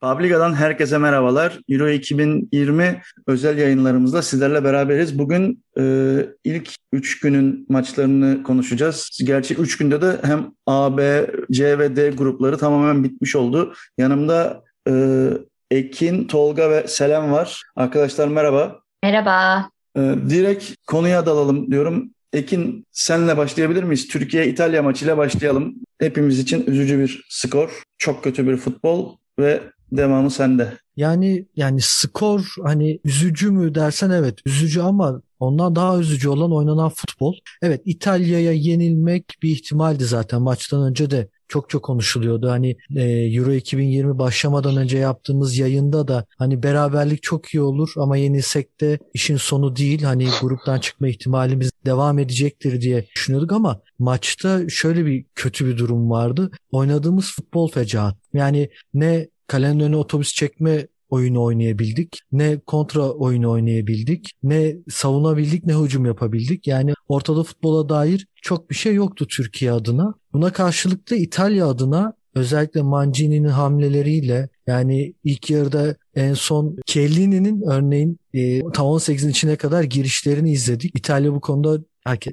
Publica'dan herkese merhabalar. Euro 2020 özel yayınlarımızda sizlerle beraberiz. Bugün e, ilk 3 günün maçlarını konuşacağız. Gerçi 3 günde de hem A, B, C ve D grupları tamamen bitmiş oldu. Yanımda e, Ekin, Tolga ve Selam var. Arkadaşlar merhaba. Merhaba. E, direkt konuya dalalım diyorum. Ekin senle başlayabilir miyiz? Türkiye-İtalya maçıyla başlayalım. Hepimiz için üzücü bir skor. Çok kötü bir futbol ve devamı sende. Yani yani skor hani üzücü mü dersen evet üzücü ama ondan daha üzücü olan oynanan futbol. Evet İtalya'ya yenilmek bir ihtimaldi zaten maçtan önce de çok çok konuşuluyordu. Hani e, Euro 2020 başlamadan önce yaptığımız yayında da hani beraberlik çok iyi olur ama yenilsek de işin sonu değil. Hani gruptan çıkma ihtimalimiz devam edecektir diye düşünüyorduk ama maçta şöyle bir kötü bir durum vardı. Oynadığımız futbol fecaat. Yani ne kalenin önüne otobüs çekme oyunu oynayabildik. Ne kontra oyunu oynayabildik. Ne savunabildik ne hücum yapabildik. Yani ortada futbola dair çok bir şey yoktu Türkiye adına. Buna karşılık da İtalya adına özellikle Mancini'nin hamleleriyle yani ilk yarıda en son Chiellini'nin örneğin e, tam 18'in içine kadar girişlerini izledik. İtalya bu konuda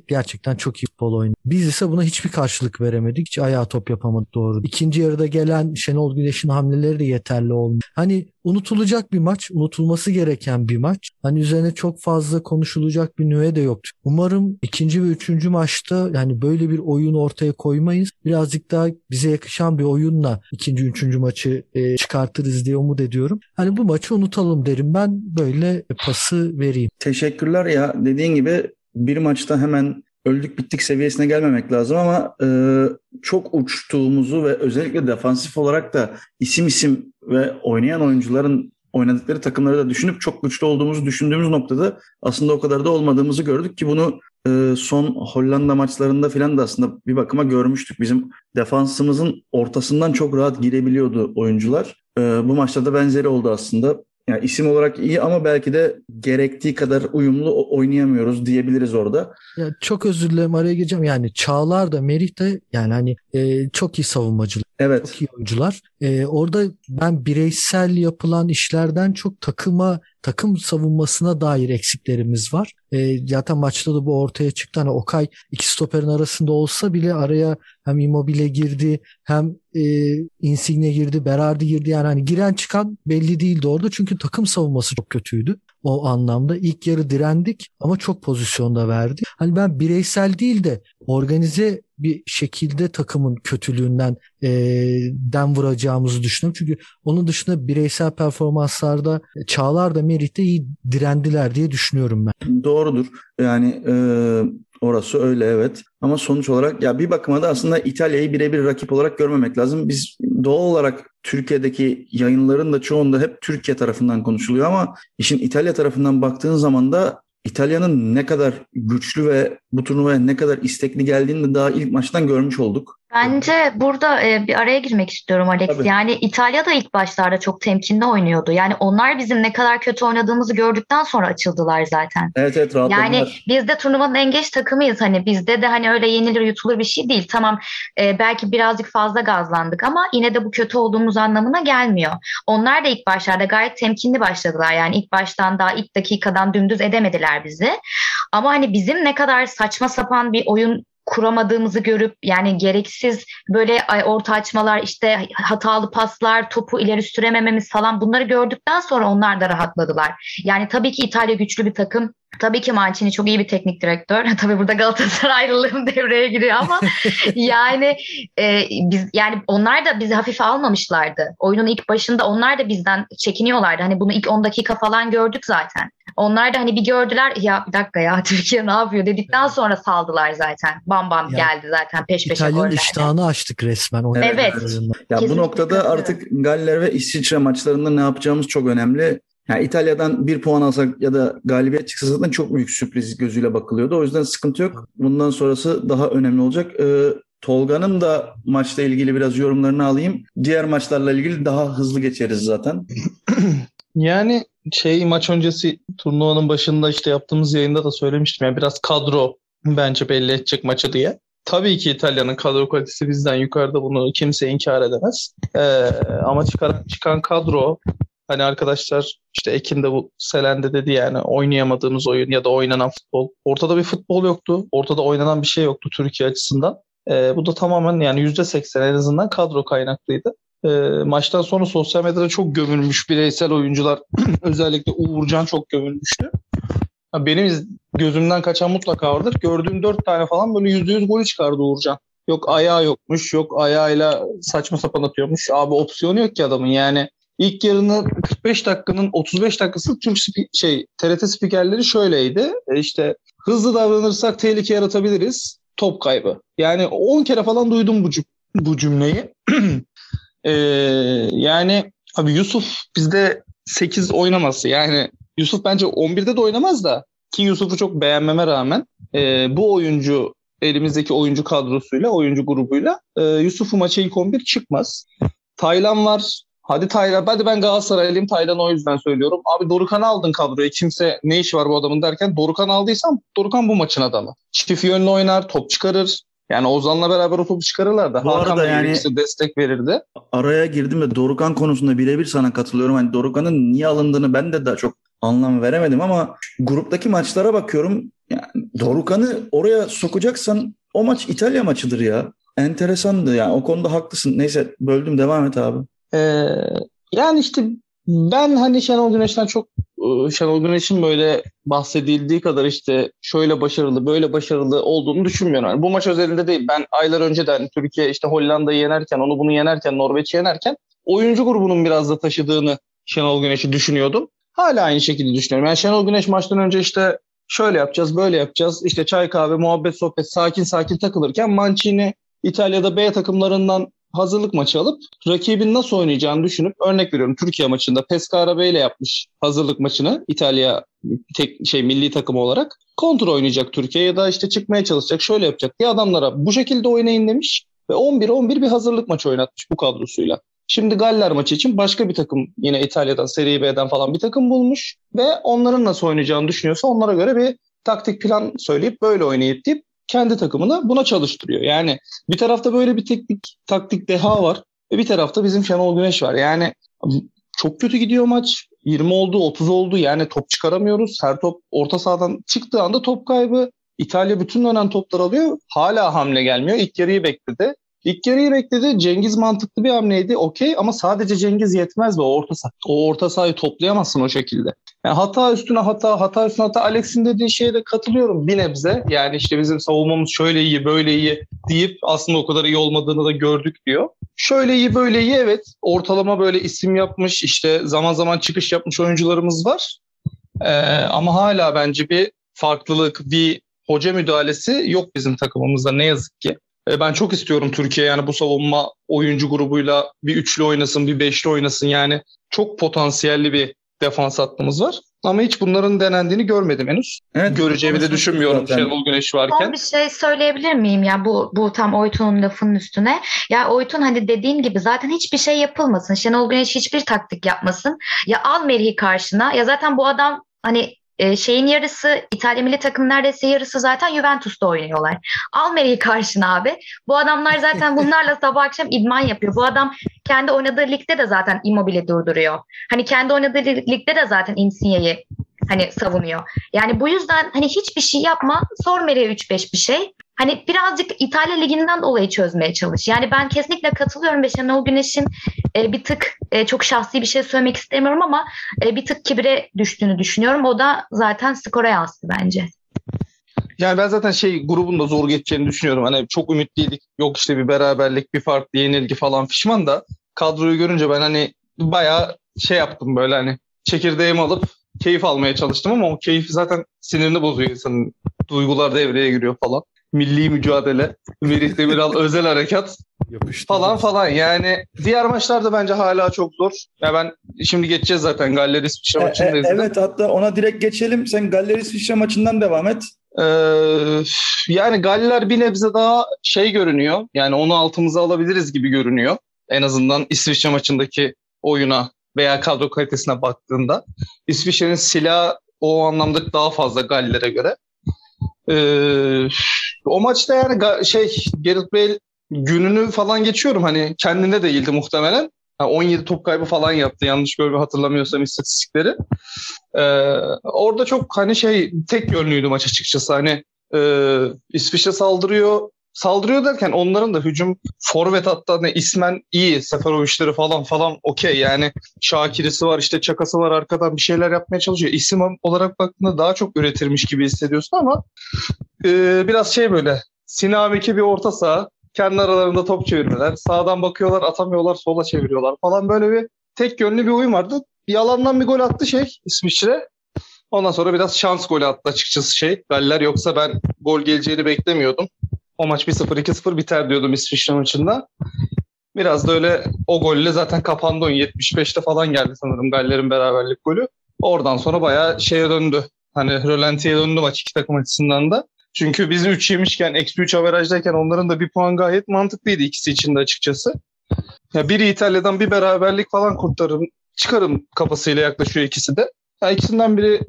gerçekten çok iyi futbol oynuyor. Biz ise buna hiçbir karşılık veremedik. Hiç ayağa top yapamadık doğru. İkinci yarıda gelen Şenol Güneş'in hamleleri de yeterli olmuyor. Hani unutulacak bir maç, unutulması gereken bir maç. Hani üzerine çok fazla konuşulacak bir nüve de yoktu. Umarım ikinci ve üçüncü maçta yani böyle bir oyun ortaya koymayız. Birazcık daha bize yakışan bir oyunla ikinci, üçüncü maçı e, çıkartırız diye umut ediyorum. Hani bu maçı unutalım derim ben böyle pası vereyim. Teşekkürler ya dediğin gibi bir maçta hemen öldük bittik seviyesine gelmemek lazım ama e, çok uçtuğumuzu ve özellikle defansif olarak da isim isim ve oynayan oyuncuların oynadıkları takımları da düşünüp çok güçlü olduğumuzu düşündüğümüz noktada aslında o kadar da olmadığımızı gördük ki bunu e, son Hollanda maçlarında filan da aslında bir bakıma görmüştük. Bizim defansımızın ortasından çok rahat girebiliyordu oyuncular. E, bu maçta da benzeri oldu aslında yani isim olarak iyi ama belki de gerektiği kadar uyumlu oynayamıyoruz diyebiliriz orada. Ya çok özür dilerim araya gireceğim. Yani Çağlar da Merih de yani hani e, çok iyi savunmacılar. Evet. Çok iyi oyuncular. E, orada ben bireysel yapılan işlerden çok takıma takım savunmasına dair eksiklerimiz var. E, zaten maçta da bu ortaya çıktı. Hani Okay iki stoperin arasında olsa bile araya hem Immobile girdi hem e, Insigne girdi, Berardi girdi. Yani hani giren çıkan belli değildi orada. Çünkü takım savunması çok kötüydü o anlamda. ilk yarı direndik ama çok pozisyonda verdi. Hani ben bireysel değil de organize bir şekilde takımın kötülüğünden e, den vuracağımızı düşünüyorum. Çünkü onun dışında bireysel performanslarda Çağlar da Merih iyi direndiler diye düşünüyorum ben. Doğrudur. Yani e, orası öyle evet. Ama sonuç olarak ya bir bakıma da aslında İtalya'yı birebir rakip olarak görmemek lazım. Biz doğal olarak Türkiye'deki yayınların da çoğunda hep Türkiye tarafından konuşuluyor ama işin İtalya tarafından baktığın zaman da İtalya'nın ne kadar güçlü ve bu turnuvaya ne kadar istekli geldiğini de daha ilk maçtan görmüş olduk. Bence burada e, bir araya girmek istiyorum Alex. Tabii. Yani İtalya da ilk başlarda çok temkinli oynuyordu. Yani onlar bizim ne kadar kötü oynadığımızı gördükten sonra açıldılar zaten. Evet evet rahatladılar. Yani biz de turnuvanın en geç takımıyız. Hani bizde de hani öyle yenilir yutulur bir şey değil. Tamam e, belki birazcık fazla gazlandık ama yine de bu kötü olduğumuz anlamına gelmiyor. Onlar da ilk başlarda gayet temkinli başladılar. Yani ilk baştan daha ilk dakikadan dümdüz edemediler bizi. Ama hani bizim ne kadar saçma sapan bir oyun kuramadığımızı görüp yani gereksiz böyle orta açmalar işte hatalı paslar topu ileri süremememiz falan bunları gördükten sonra onlar da rahatladılar. Yani tabii ki İtalya güçlü bir takım. Tabii ki Mancini çok iyi bir teknik direktör. Tabii burada Galatasaraylılığım devreye giriyor ama yani e, biz yani onlar da bizi hafife almamışlardı. Oyunun ilk başında onlar da bizden çekiniyorlardı. Hani bunu ilk 10 dakika falan gördük zaten. Onlar da hani bir gördüler ya bir dakika ya Türkiye ne yapıyor dedikten sonra saldılar zaten. Bam bam ya, geldi zaten peş peşe İtalyan iştahını açtık resmen. Evet. evet. Ya bu noktada artık Galler ve İsviçre maçlarında ne yapacağımız çok önemli. Yani İtalya'dan bir puan alsak ya da galibiyet çıksa zaten çok büyük sürpriz gözüyle bakılıyordu. O yüzden sıkıntı yok. Bundan sonrası daha önemli olacak. Ee, Tolga'nın da maçla ilgili biraz yorumlarını alayım. Diğer maçlarla ilgili daha hızlı geçeriz zaten. Yani şey maç öncesi turnuvanın başında işte yaptığımız yayında da söylemiştim. Yani biraz kadro bence belli edecek maçı diye. tabii ki İtalya'nın kadro kalitesi bizden yukarıda bunu kimse inkar edemez. Ee, ama çıkan, çıkan kadro hani arkadaşlar işte Ekin de bu Selen'de dedi yani oynayamadığımız oyun ya da oynanan futbol. Ortada bir futbol yoktu. Ortada oynanan bir şey yoktu Türkiye açısından. Ee, bu da tamamen yani %80 en azından kadro kaynaklıydı. Ee, maçtan sonra sosyal medyada çok gömülmüş bireysel oyuncular özellikle Uğurcan çok gömülmüştü. Benim gözümden kaçan mutlaka vardır. Gördüğüm dört tane falan böyle yüzde yüz golü çıkardı Uğurcan. Yok ayağı yokmuş, yok ayağıyla saçma sapan atıyormuş. Abi opsiyonu yok ki adamın yani. İlk yarının 45 dakikanın 35 dakikası tüm spi- şey TRT spikerleri şöyleydi. E işte hızlı davranırsak tehlike yaratabiliriz. Top kaybı. Yani 10 kere falan duydum bu, cüm- bu cümleyi. ee, yani abi Yusuf bizde 8 oynaması. Yani Yusuf bence 11'de de oynamaz da ki Yusuf'u çok beğenmeme rağmen e, bu oyuncu elimizdeki oyuncu kadrosuyla, oyuncu grubuyla e, Yusuf'u maça ilk 11 çıkmaz. Taylan var. Hadi Taylan, hadi ben Galatasaraylıyım Taylan o yüzden söylüyorum. Abi Dorukan'ı aldın kadroya. Kimse ne işi var bu adamın derken Dorukan aldıysam Dorukan bu maçın adamı. Çift yönlü oynar, top çıkarır. Yani Ozan'la beraber o topu çıkarırlar da. Bu Hakan arada da yani- destek verirdi. Araya girdim de Dorukan konusunda birebir sana katılıyorum. Hani Dorukan'ın niye alındığını ben de daha çok anlam veremedim ama gruptaki maçlara bakıyorum. Yani Dorukan'ı oraya sokacaksan o maç İtalya maçıdır ya. Enteresandı yani o konuda haklısın. Neyse böldüm devam et abi. Ee, yani işte ben hani Şenol Güneş'ten çok e, Şenol Güneş'in böyle bahsedildiği kadar işte şöyle başarılı böyle başarılı olduğunu düşünmüyorum. Yani bu maç özelinde değil. Ben aylar önceden Türkiye işte Hollanda'yı yenerken onu bunu yenerken Norveç'i yenerken oyuncu grubunun biraz da taşıdığını Şenol Güneş'i düşünüyordum. Hala aynı şekilde düşünüyorum. Yani Şenol Güneş maçtan önce işte şöyle yapacağız böyle yapacağız. İşte çay kahve muhabbet sohbet sakin sakin takılırken Mancini İtalya'da B takımlarından hazırlık maçı alıp rakibin nasıl oynayacağını düşünüp örnek veriyorum Türkiye maçında Pescara ile yapmış hazırlık maçını İtalya tek şey milli takımı olarak kontra oynayacak Türkiye ya da işte çıkmaya çalışacak şöyle yapacak diye adamlara bu şekilde oynayın demiş ve 11-11 bir hazırlık maçı oynatmış bu kadrosuyla. Şimdi Galler maçı için başka bir takım yine İtalya'dan Serie B'den falan bir takım bulmuş ve onların nasıl oynayacağını düşünüyorsa onlara göre bir taktik plan söyleyip böyle oynayıp deyip kendi takımını buna çalıştırıyor. Yani bir tarafta böyle bir teknik taktik deha var ve bir tarafta bizim Şenol Güneş var. Yani çok kötü gidiyor maç. 20 oldu, 30 oldu. Yani top çıkaramıyoruz. Her top orta sahadan çıktığı anda top kaybı. İtalya bütün dönen toplar alıyor. Hala hamle gelmiyor. İlk yarıyı bekledi. İlk yarıyı bekledi. Cengiz mantıklı bir hamleydi. Okey ama sadece Cengiz yetmez o orta saha. O orta sahayı toplayamazsın o şekilde. Yani hata üstüne hata, hata üstüne hata. Alex'in dediği şeye de katılıyorum bir nebze. Yani işte bizim savunmamız şöyle iyi, böyle iyi deyip aslında o kadar iyi olmadığını da gördük diyor. Şöyle iyi, böyle iyi evet. Ortalama böyle isim yapmış, işte zaman zaman çıkış yapmış oyuncularımız var. Ee, ama hala bence bir farklılık, bir hoca müdahalesi yok bizim takımımızda ne yazık ki. Ee, ben çok istiyorum Türkiye yani bu savunma oyuncu grubuyla bir üçlü oynasın, bir beşli oynasın. Yani çok potansiyelli bir defans hattımız var. Ama hiç bunların denendiğini görmedim henüz. Evet, Göreceğimi de düşünmüyorum zaten. Şenol Güneş Son varken. bir şey söyleyebilir miyim ya bu bu tam Oytun'un lafının üstüne? Ya Oytun hani dediğin gibi zaten hiçbir şey yapılmasın. Şenol Güneş hiçbir taktik yapmasın. Ya al Merih'i karşına. Ya zaten bu adam hani e, şeyin yarısı İtalya milli takım neredeyse yarısı zaten Juventus'ta oynuyorlar. Al Merih'i karşına abi. Bu adamlar zaten bunlarla sabah akşam idman yapıyor. Bu adam kendi oynadığı ligde de zaten Immobile durduruyor. Hani kendi oynadığı ligde de zaten Insigne'yi hani savunuyor. Yani bu yüzden hani hiçbir şey yapma. Sor Merih'e 3-5 bir şey. Hani birazcık İtalya Ligi'nden dolayı çözmeye çalış. Yani ben kesinlikle katılıyorum ve Şenol Güneş'in e, bir tık e, çok şahsi bir şey söylemek istemiyorum ama e, bir tık kibre düştüğünü düşünüyorum. O da zaten skora yansıdı bence. Yani ben zaten şey grubun da zor geçeceğini düşünüyorum. Hani çok ümitliydik. Yok işte bir beraberlik, bir farklı yenilgi falan pişman da kadroyu görünce ben hani bayağı şey yaptım böyle hani çekirdeğimi alıp keyif almaya çalıştım ama o keyif zaten sinirini bozuyor insanın. Duygular devreye giriyor falan. Milli mücadele, Merih Demiral özel harekat Yapıştı. falan falan. Yani diğer maçlarda bence hala çok zor. Ya ben şimdi geçeceğiz zaten Galler İsviçre E, maçını da e, izledim. evet hatta ona direkt geçelim. Sen Galler İsviçre maçından devam et. Ee, yani Galler bir nebze daha şey görünüyor. Yani onu altımıza alabiliriz gibi görünüyor. En azından İsviçre maçındaki oyuna veya kadro kalitesine baktığında. İsviçre'nin silahı o anlamda daha fazla Galler'e göre. Ee, o maçta yani şey Gareth Bale gününü falan geçiyorum hani kendinde değildi muhtemelen. 17 top kaybı falan yaptı yanlış görme hatırlamıyorsam istatistikleri. Ee, orada çok hani şey tek yönlüydü maç açıkçası. Hani e, İsviçre saldırıyor. Saldırıyor derken onların da hücum forvet hatta ne ismen iyi. Seferovic'leri falan falan okey yani Şakir'isi var işte Çakası var arkadan bir şeyler yapmaya çalışıyor. İsim olarak baktığında daha çok üretirmiş gibi hissediyorsun ama e, biraz şey böyle Sinameki bir orta saha kendi aralarında top çevirmeler. Sağdan bakıyorlar atamıyorlar sola çeviriyorlar falan böyle bir tek yönlü bir oyun vardı. Bir alandan bir gol attı şey İsviçre. Ondan sonra biraz şans golü attı açıkçası şey. Galler yoksa ben gol geleceğini beklemiyordum. O maç 1-0 2-0 biter diyordum İsviçre maçında. Biraz da öyle o golle zaten kapandı oyun. 75'te falan geldi sanırım Galler'in beraberlik golü. Oradan sonra bayağı şeye döndü. Hani rölantiye döndü maç iki takım açısından da. Çünkü biz 3 yemişken, eksi 3 averajdayken onların da bir puan gayet mantıklıydı ikisi için de açıkçası. Ya biri İtalya'dan bir beraberlik falan kurtarırım, çıkarım kafasıyla yaklaşıyor ikisi de. Ya ikisinden biri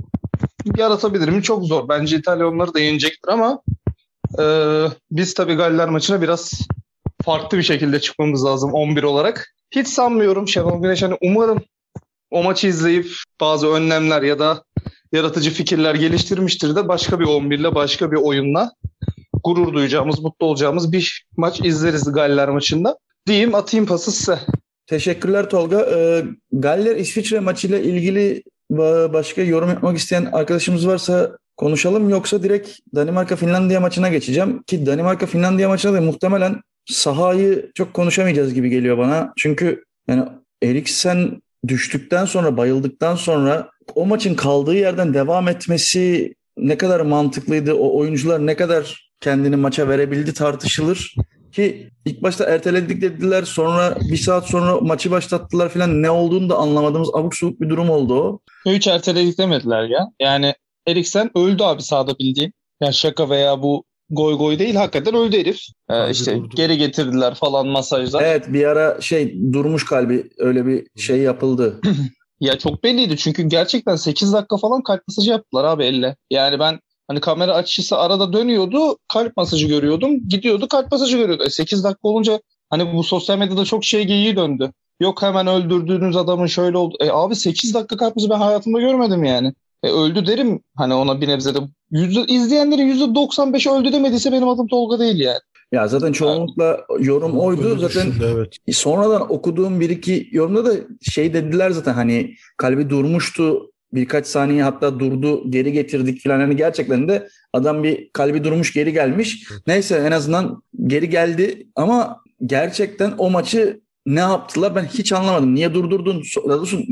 yaratabilir mi? Çok zor. Bence İtalya onları da yenecektir ama e, biz tabii Galler maçına biraz farklı bir şekilde çıkmamız lazım 11 olarak. Hiç sanmıyorum Şenol Güneş hani umarım o maçı izleyip bazı önlemler ya da yaratıcı fikirler geliştirmiştir de başka bir 11 ile başka bir oyunla gurur duyacağımız, mutlu olacağımız bir maç izleriz Galler maçında. Diyeyim atayım pası size. Teşekkürler Tolga. Ee, Galler İsviçre maçıyla ilgili başka yorum yapmak isteyen arkadaşımız varsa konuşalım yoksa direkt Danimarka Finlandiya maçına geçeceğim ki Danimarka Finlandiya maçına da muhtemelen sahayı çok konuşamayacağız gibi geliyor bana. Çünkü yani Eriksen düştükten sonra bayıldıktan sonra o maçın kaldığı yerden devam etmesi ne kadar mantıklıydı? O oyuncular ne kadar kendini maça verebildi tartışılır. Ki ilk başta erteledik dediler sonra bir saat sonra maçı başlattılar falan ne olduğunu da anlamadığımız abuk subuk bir durum oldu o. Hiç erteledik demediler ya. Yani Eriksen öldü abi sahada bildiğin. Yani şaka veya bu goy goy değil hakikaten öldü herif. Ee, işte durdu. geri getirdiler falan masajlar. Evet bir ara şey durmuş kalbi öyle bir şey yapıldı. ya çok belliydi çünkü gerçekten 8 dakika falan kalp masajı yaptılar abi elle. Yani ben hani kamera açısı arada dönüyordu kalp masajı görüyordum. Gidiyordu kalp masajı görüyordu. E 8 dakika olunca hani bu sosyal medyada çok şey geyiği döndü. Yok hemen öldürdüğünüz adamın şöyle oldu. E abi 8 dakika kalp masajı ben hayatımda görmedim yani. E, öldü derim hani ona bir nebze de. Yüzde, izleyenlerin %95'i öldü demediyse benim adım Tolga değil yani. Ya zaten çoğunlukla yorum oydu. Zaten evet. sonradan okuduğum bir iki yorumda da şey dediler zaten hani kalbi durmuştu birkaç saniye hatta durdu geri getirdik falan hani gerçekten de adam bir kalbi durmuş geri gelmiş. Neyse en azından geri geldi ama gerçekten o maçı ne yaptılar ben hiç anlamadım. Niye durdurdun?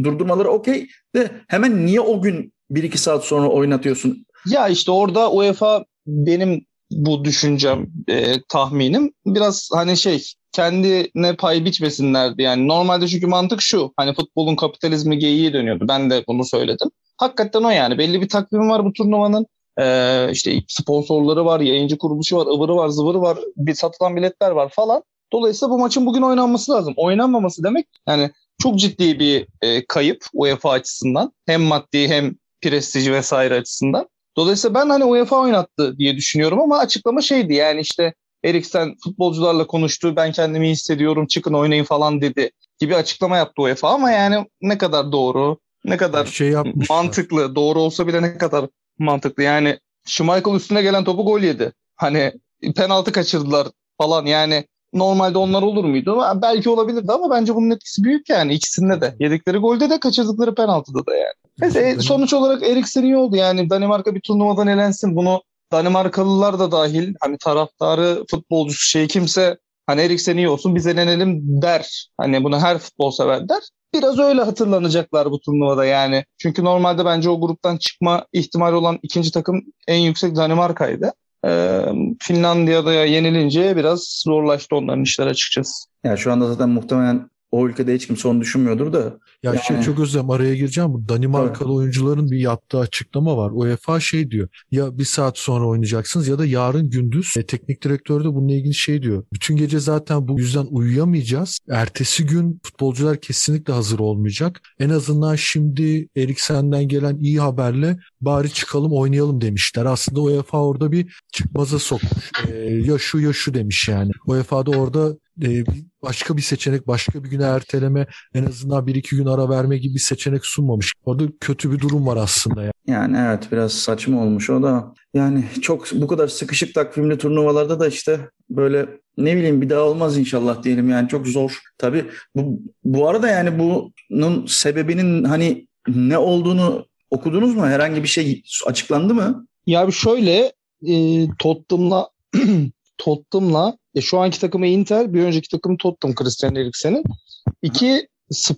Durdurmaları okey de hemen niye o gün 1-2 saat sonra oynatıyorsun. Ya işte orada UEFA benim bu düşüncem, e, tahminim biraz hani şey kendine pay biçmesinlerdi. Yani normalde çünkü mantık şu. Hani futbolun kapitalizmi geyiği dönüyordu. Ben de bunu söyledim. Hakikaten o yani. Belli bir takvim var bu turnuvanın. Ee, işte sponsorları var, yayıncı kuruluşu var, ıvırı var, zıvırı var, bir satılan biletler var falan. Dolayısıyla bu maçın bugün oynanması lazım. Oynanmaması demek yani çok ciddi bir e, kayıp UEFA açısından. Hem maddi hem prestiji vesaire açısından. Dolayısıyla ben hani UEFA oynattı diye düşünüyorum ama açıklama şeydi yani işte Eriksen futbolcularla konuştu ben kendimi iyi hissediyorum çıkın oynayın falan dedi gibi açıklama yaptı UEFA ama yani ne kadar doğru ne kadar şey mantıklı doğru olsa bile ne kadar mantıklı yani Schmeichel üstüne gelen topu gol yedi. Hani penaltı kaçırdılar falan yani normalde onlar olur muydu? Belki olabilirdi ama bence bunun etkisi büyük yani ikisinde de. Yedikleri golde de kaçırdıkları penaltıda da yani. Neyse sonuç olarak Eriksen iyi oldu yani Danimarka bir turnuvadan elensin bunu Danimarkalılar da dahil hani taraftarı futbolcusu şey kimse hani Eriksen iyi olsun biz elenelim der. Hani bunu her futbol sever der. Biraz öyle hatırlanacaklar bu turnuvada yani. Çünkü normalde bence o gruptan çıkma ihtimali olan ikinci takım en yüksek Danimarka'ydı. Ee, Finlandiya'da yenilince biraz zorlaştı onların işler açıkçası. Ya şu anda zaten muhtemelen o ülkede hiç kimse onu düşünmüyordur da. Ya yani... şey çok özlem araya gireceğim. Bu Danimarkalı evet. oyuncuların bir yaptığı açıklama var. UEFA şey diyor. Ya bir saat sonra oynayacaksınız ya da yarın gündüz. E, teknik direktör de bununla ilgili şey diyor. Bütün gece zaten bu yüzden uyuyamayacağız. Ertesi gün futbolcular kesinlikle hazır olmayacak. En azından şimdi Eriksen'den gelen iyi haberle bari çıkalım oynayalım demişler. Aslında UEFA orada bir çıkmaza sokmuş. E, ya şu ya şu demiş yani. UEFA da orada e, başka bir seçenek, başka bir güne erteleme, en azından bir iki gün ara verme gibi bir seçenek sunmamış. Orada kötü bir durum var aslında. Yani. yani evet biraz saçma olmuş o da. Yani çok bu kadar sıkışık takvimli turnuvalarda da işte böyle ne bileyim bir daha olmaz inşallah diyelim yani çok zor. Tabii bu, bu arada yani bunun sebebinin hani ne olduğunu okudunuz mu? Herhangi bir şey açıklandı mı? Ya bir şöyle e, Tottenham'la Tottenham'la e, şu anki takımı Inter, bir önceki takım Tottenham Christian Eriksen'in. İki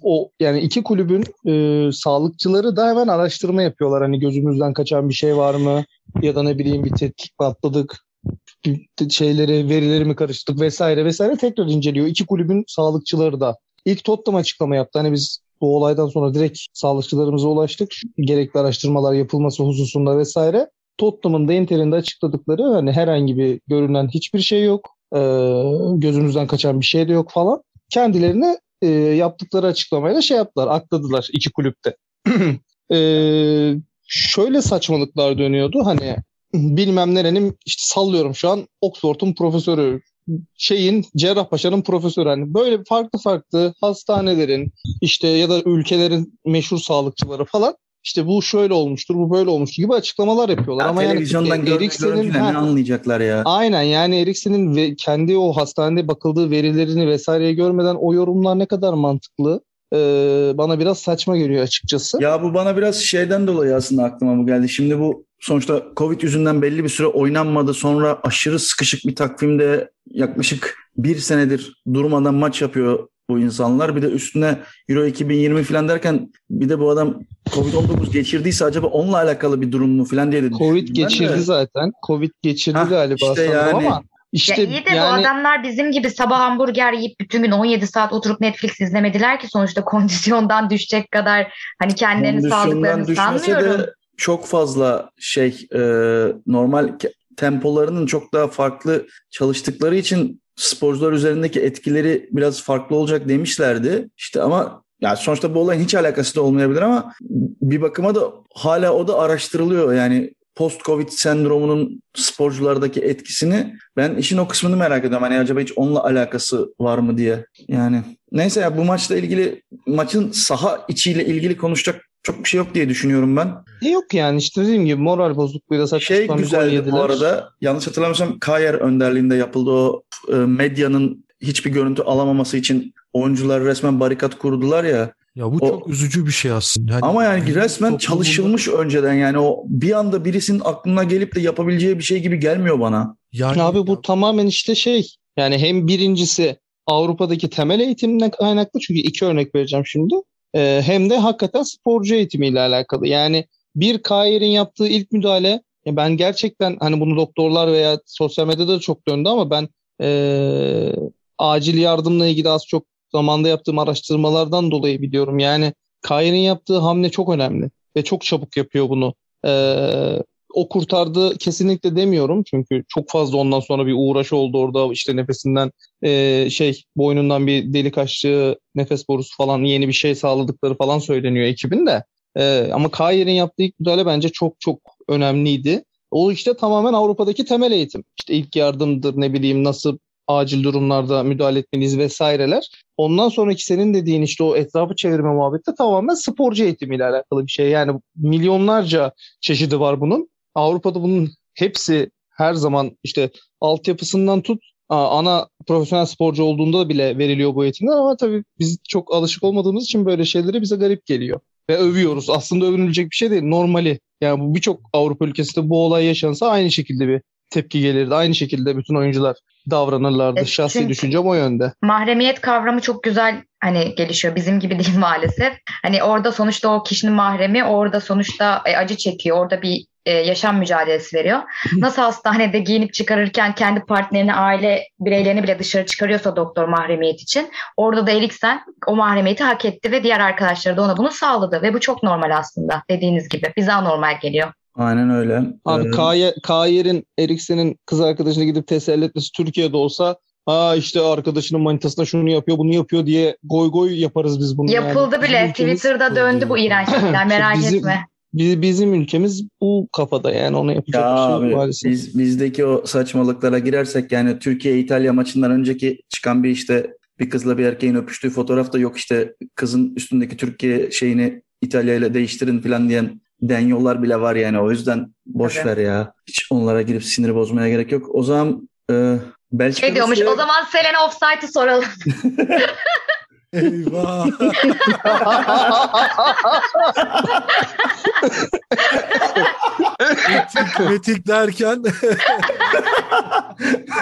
o yani iki kulübün e, sağlıkçıları da hemen araştırma yapıyorlar. Hani gözümüzden kaçan bir şey var mı? Ya da ne bileyim bir tetkik mi atladık? şeyleri, verileri mi karıştırdık vesaire vesaire tekrar inceliyor. İki kulübün sağlıkçıları da. İlk Tottenham açıklama yaptı. Hani biz bu olaydan sonra direkt sağlıkçılarımıza ulaştık. Gerekli araştırmalar yapılması hususunda vesaire. Tottenham'ın da Inter'in de açıkladıkları hani herhangi bir görünen hiçbir şey yok. Ee, gözümüzden kaçan bir şey de yok falan. Kendilerine e, yaptıkları açıklamayla şey yaptılar, akladılar iki kulüpte. ee, şöyle saçmalıklar dönüyordu. Hani bilmem nerenin işte sallıyorum şu an Oxford'un profesörü şeyin Cerrahpaşa'nın profesörü hani böyle farklı farklı hastanelerin işte ya da ülkelerin meşhur sağlıkçıları falan işte bu şöyle olmuştur, bu böyle olmuştur gibi açıklamalar yapıyorlar. Ya Ama televizyondan yani Eriksen'in ne anlayacaklar ya? Aynen yani Eriksen'in ve kendi o hastanede bakıldığı verilerini vesaireyi görmeden o yorumlar ne kadar mantıklı? Ee, bana biraz saçma geliyor açıkçası. Ya bu bana biraz şeyden dolayı aslında aklıma bu geldi. Şimdi bu sonuçta Covid yüzünden belli bir süre oynanmadı. Sonra aşırı sıkışık bir takvimde yaklaşık bir senedir durmadan maç yapıyor bu insanlar. Bir de üstüne Euro 2020 falan derken bir de bu adam Covid-19 geçirdiyse acaba onunla alakalı bir durum mu falan diye de Covid geçirdi de. zaten. Covid geçirdi Hah, galiba işte yani, ama işte ya iyi de yani... bu adamlar bizim gibi sabah hamburger yiyip bütün gün 17 saat oturup Netflix izlemediler ki sonuçta kondisyondan düşecek kadar hani kendilerini sağlıklarını sanmıyorum. De çok fazla şey e, normal tempolarının çok daha farklı çalıştıkları için sporcular üzerindeki etkileri biraz farklı olacak demişlerdi. İşte ama yani sonuçta bu olayın hiç alakası da olmayabilir ama bir bakıma da hala o da araştırılıyor. Yani post-covid sendromunun sporculardaki etkisini ben işin o kısmını merak ediyorum. Hani acaba hiç onunla alakası var mı diye. Yani neyse ya bu maçla ilgili maçın saha içiyle ilgili konuşacak çok bir şey yok diye düşünüyorum ben. E yok yani işte dediğim gibi moral bozukluğuyla saçma Şey güzeldi bu arada yanlış hatırlamıyorsam Kayer önderliğinde yapıldı o e, medyanın hiçbir görüntü alamaması için oyuncular resmen barikat kurdular ya. Ya bu o, çok üzücü bir şey aslında. Yani, ama yani resmen toplumda... çalışılmış önceden yani o bir anda birisinin aklına gelip de yapabileceği bir şey gibi gelmiyor bana. Yani abi bu tamamen işte şey yani hem birincisi Avrupa'daki temel eğitimden kaynaklı çünkü iki örnek vereceğim şimdi. Ee, hem de hakikaten sporcu eğitimiyle alakalı. Yani bir Kair'in yaptığı ilk müdahale ben gerçekten hani bunu doktorlar veya sosyal medyada da çok döndü ama ben e, acil yardımla ilgili az çok zamanda yaptığım araştırmalardan dolayı biliyorum. Yani Kair'in yaptığı hamle çok önemli ve çok çabuk yapıyor bunu. Ee, o kurtardı kesinlikle demiyorum çünkü çok fazla ondan sonra bir uğraş oldu orada işte nefesinden e, şey boynundan bir delik açtığı nefes borusu falan yeni bir şey sağladıkları falan söyleniyor ekibin de. E, ama Kair'in yaptığı ilk müdahale bence çok çok önemliydi. O işte tamamen Avrupa'daki temel eğitim. İşte ilk yardımdır ne bileyim nasıl acil durumlarda müdahale etmeliyiz vesaireler. Ondan sonraki senin dediğin işte o etrafı çevirme muhabbeti tamamen sporcu eğitimiyle alakalı bir şey. Yani milyonlarca çeşidi var bunun. Avrupa'da bunun hepsi her zaman işte altyapısından tut ana profesyonel sporcu olduğunda bile veriliyor bu eğitimler ama tabii biz çok alışık olmadığımız için böyle şeyleri bize garip geliyor. Ve övüyoruz. Aslında övünülecek bir şey değil. Normali. Yani bu birçok Avrupa ülkesinde bu olay yaşansa aynı şekilde bir tepki gelirdi. Aynı şekilde bütün oyuncular davranırlardı. Evet, Şahsi düşüncem o yönde. Mahremiyet kavramı çok güzel hani gelişiyor. Bizim gibi değil maalesef. Hani orada sonuçta o kişinin mahremi orada sonuçta e, acı çekiyor. Orada bir e, yaşam mücadelesi veriyor. Nasıl hastanede giyinip çıkarırken kendi partnerini, aile bireylerini bile dışarı çıkarıyorsa doktor mahremiyet için orada da Eriksen o mahremiyeti hak etti ve diğer arkadaşları da ona bunu sağladı ve bu çok normal aslında dediğiniz gibi. Bize anormal geliyor. Aynen öyle. Abi Ee, Kayer'in Eriksen'in kız arkadaşına gidip teselli etmesi Türkiye'de olsa ha işte arkadaşının manitasına şunu yapıyor bunu yapıyor diye goy goy yaparız biz bunu. yani. Yapıldı bile. Bizim ülkemiz- Twitter'da döndü bu iğrenç şeyler merak Bizim- etme. Bi- Bizim ülkemiz bu kafada yani ona yapacak Ya bir şey abi maalesef. biz bizdeki o saçmalıklara girersek yani Türkiye İtalya maçından önceki çıkan bir işte bir kızla bir erkeğin öpüştüğü fotoğrafta yok işte kızın üstündeki Türkiye şeyini İtalya ile değiştirin falan diyen denyollar bile var yani o yüzden boş Tabii. ver ya. Hiç onlara girip sinir bozmaya gerek yok. O zaman e, Belçika Şey diyormuş Rusya- o zaman Selena Offside'ı soralım. Eyvah. metik, metik derken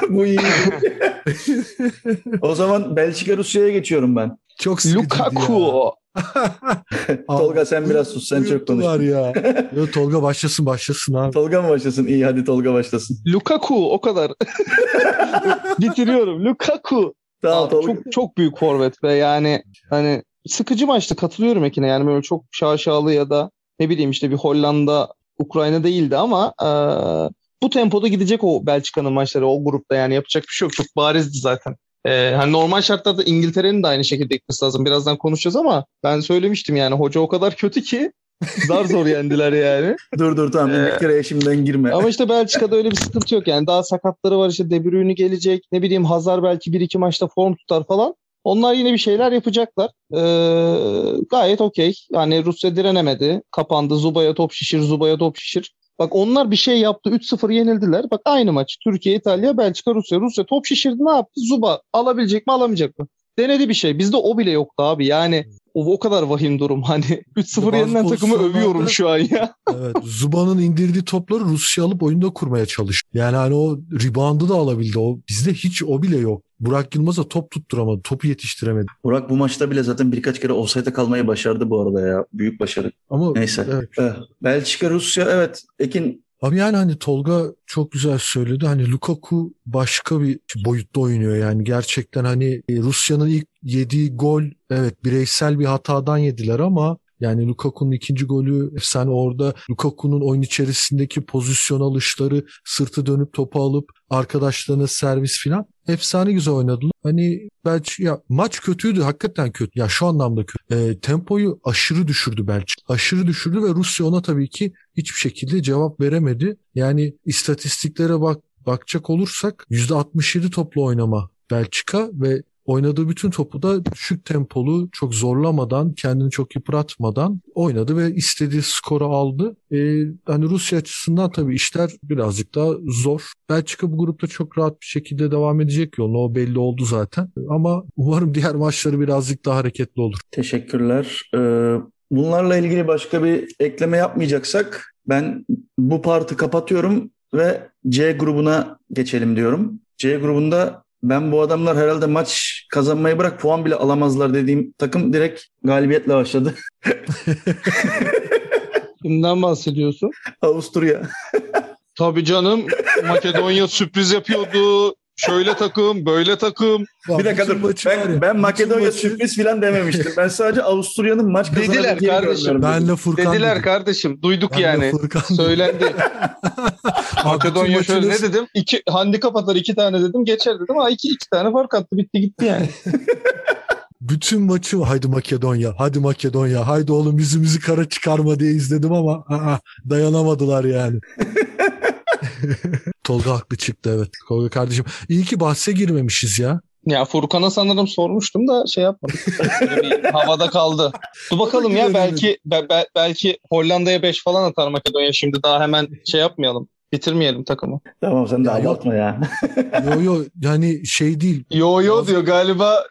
bu iyi. o zaman Belçika Rusya'ya geçiyorum ben. çok sıkıcıydı Lukaku. Tolga sen biraz sus sen çok konuştun. ya. Yo, Tolga başlasın başlasın abi. Tolga mı başlasın? İyi hadi Tolga başlasın. Lukaku o kadar. Bitiriyorum. Lukaku. Tamam Abi çok çok büyük forvet ve yani hani sıkıcı maçtı. Katılıyorum Ekin'e. Yani böyle çok şaşalı ya da ne bileyim işte bir Hollanda Ukrayna değildi ama e, bu tempoda gidecek o Belçika'nın maçları o grupta. Yani yapacak bir şey yok. Çok barizdi zaten. E, hani normal şartlarda İngiltere'nin de aynı şekilde gitmesi lazım. Birazdan konuşacağız ama ben söylemiştim yani hoca o kadar kötü ki zar zor yendiler yani. Dur dur tamam Ee, İngiltere'ye şimdiden girme. Ama işte Belçika'da öyle bir sıkıntı yok yani. Daha sakatları var işte De Bruyne gelecek. Ne bileyim Hazar belki bir iki maçta form tutar falan. Onlar yine bir şeyler yapacaklar. Ee, gayet okey. Yani Rusya direnemedi. Kapandı. Zuba'ya top şişir, Zuba'ya top şişir. Bak onlar bir şey yaptı. 3-0 yenildiler. Bak aynı maç. Türkiye, İtalya, Belçika, Rusya. Rusya top şişirdi ne yaptı? Zuba alabilecek mi alamayacak mı? Denedi bir şey. Bizde o bile yoktu abi. Yani o, o kadar vahim durum. Hani 3-0 Bazı yenilen takımı övüyorum şu an ya. Evet, Zuba'nın indirdiği topları Rusya alıp oyunda kurmaya çalıştı. Yani hani o reboundı da alabildi. O bizde hiç o bile yok. Burak Yılmaz'a top tutturamadı, topu yetiştiremedi. Burak bu maçta bile zaten birkaç kere offside'e kalmayı başardı bu arada ya. Büyük başarı. Ama Neyse. evet. Eh, Belçika, Rusya evet. Ekin Abi yani hani Tolga çok güzel söyledi. Hani Lukaku başka bir boyutta oynuyor yani gerçekten hani Rusya'nın ilk yediği gol evet bireysel bir hatadan yediler ama yani Lukaku'nun ikinci golü efsane orada Lukaku'nun oyun içerisindeki pozisyon alışları sırtı dönüp topu alıp arkadaşlarına servis filan efsane güzel oynadılar. Hani belki ya maç kötüydü hakikaten kötü. Ya şu anlamda kötü. E, tempoyu aşırı düşürdü belki. Aşırı düşürdü ve Rusya ona tabii ki hiçbir şekilde cevap veremedi. Yani istatistiklere bak bakacak olursak %67 toplu oynama Belçika ve oynadığı bütün topu da düşük tempolu, çok zorlamadan, kendini çok yıpratmadan oynadı ve istediği skoru aldı. Ee, hani Rusya açısından tabii işler birazcık daha zor. Belçika bu grupta çok rahat bir şekilde devam edecek yoluna. O belli oldu zaten. Ama umarım diğer maçları birazcık daha hareketli olur. teşekkürler. Ee, bunlarla ilgili başka bir ekleme yapmayacaksak ben bu partı kapatıyorum ve C grubuna geçelim diyorum. C grubunda ben bu adamlar herhalde maç kazanmayı bırak puan bile alamazlar dediğim takım direkt galibiyetle başladı. Kimden bahsediyorsun? Avusturya. Tabii canım Makedonya sürpriz yapıyordu. Şöyle takım, böyle takım. Bir dakika dur. Ben, ben Makedonya sürpriz falan dememiştim. Ben sadece Avusturya'nın maç Dediler kazanabileceğini kardeşim. görmüyorum. Ben de Furkan Dediler dedim. kardeşim. Duyduk Ben de yani. Furkan. Söylendi. Makedonya şöyle ne dedim? İki, handikap atar iki tane dedim. Geçer dedim. Ha iki, iki tane fark attı. Bitti gitti yani. Bütün maçı haydi Makedonya, hadi Makedonya, haydi oğlum yüzümüzü kara çıkarma diye izledim ama aa, dayanamadılar yani. Tolga haklı çıktı evet. Tolga kardeşim. İyi ki bahse girmemişiz ya. ya Furkan'a sanırım sormuştum da şey bir havada kaldı. Dur bakalım ya belki be- be- belki Hollanda'ya 5 falan atar Makedonya şimdi daha hemen şey yapmayalım. Bitirmeyelim takımı. Tamam sen de Ya ya. Yo yo yani şey değil. Yo yo diyor galiba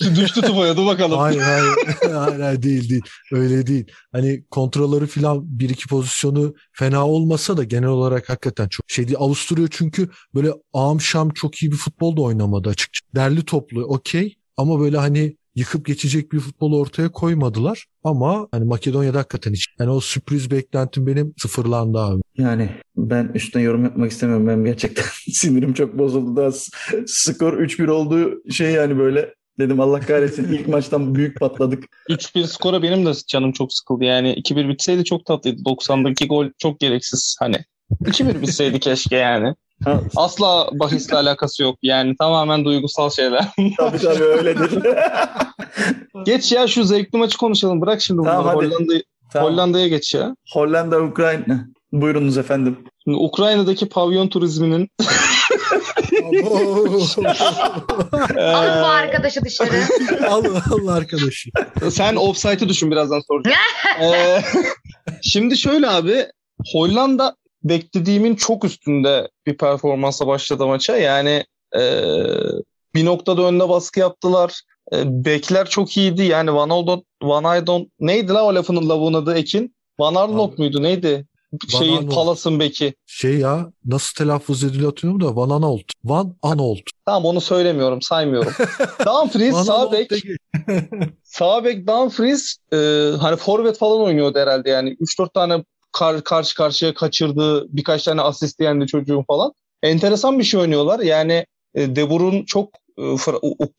düştü tufaya dur bakalım. hayır hayır. hayır hayır değil değil. Öyle değil. Hani kontrolleri filan bir iki pozisyonu fena olmasa da genel olarak hakikaten çok şey değil. Avusturya çünkü böyle ağam şam çok iyi bir futbol da oynamadı açıkçası. Derli toplu okey ama böyle hani yıkıp geçecek bir futbol ortaya koymadılar. Ama hani Makedonya'da hakikaten hiç. Yani o sürpriz beklentim benim sıfırlandı abi. Yani ben üstüne yorum yapmak istemiyorum. Benim gerçekten sinirim çok bozuldu. Daha skor 3-1 olduğu şey yani böyle Dedim Allah kahretsin ilk maçtan büyük patladık. 3-1 skora benim de canım çok sıkıldı. Yani 2-1 bitseydi çok tatlıydı. 90'daki gol çok gereksiz. Hani 2-1 bitseydi keşke yani. Ha. Asla bahisle alakası yok. Yani tamamen duygusal şeyler. tabii tabii öyledir. geç ya şu zevkli maçı konuşalım. Bırak şimdi tamam, bunları. Hollanda'ya tamam. Hollanda'ya geç ya. Hollanda, Ukrayna. Buyurunuz efendim. Şimdi Ukrayna'daki pavyon turizminin Alın bu arkadaşı dışarı. al, al arkadaşı. Sen offside'ı düşün birazdan soracağım. ee, şimdi şöyle abi Hollanda beklediğimin çok üstünde bir performansla başladı maça. Yani e, bir noktada önde baskı yaptılar. E, bekler çok iyiydi. Yani Van Oldon, Van Aydon neydi la o lafının lavuğun adı Ekin? Van Arnold muydu neydi? şeyin Palas'ın beki. Şey ya nasıl telaffuz ediliyor hatırlıyorum da Van Anolt. Van Anolt. Tamam onu söylemiyorum saymıyorum. Dumfries sağ bek. sağ bek Dumfries e, hani forvet falan oynuyordu herhalde yani. 3-4 tane kar, karşı karşıya kaçırdı. Birkaç tane asist yendi çocuğun falan. Enteresan bir şey oynuyorlar. Yani e, De çok e,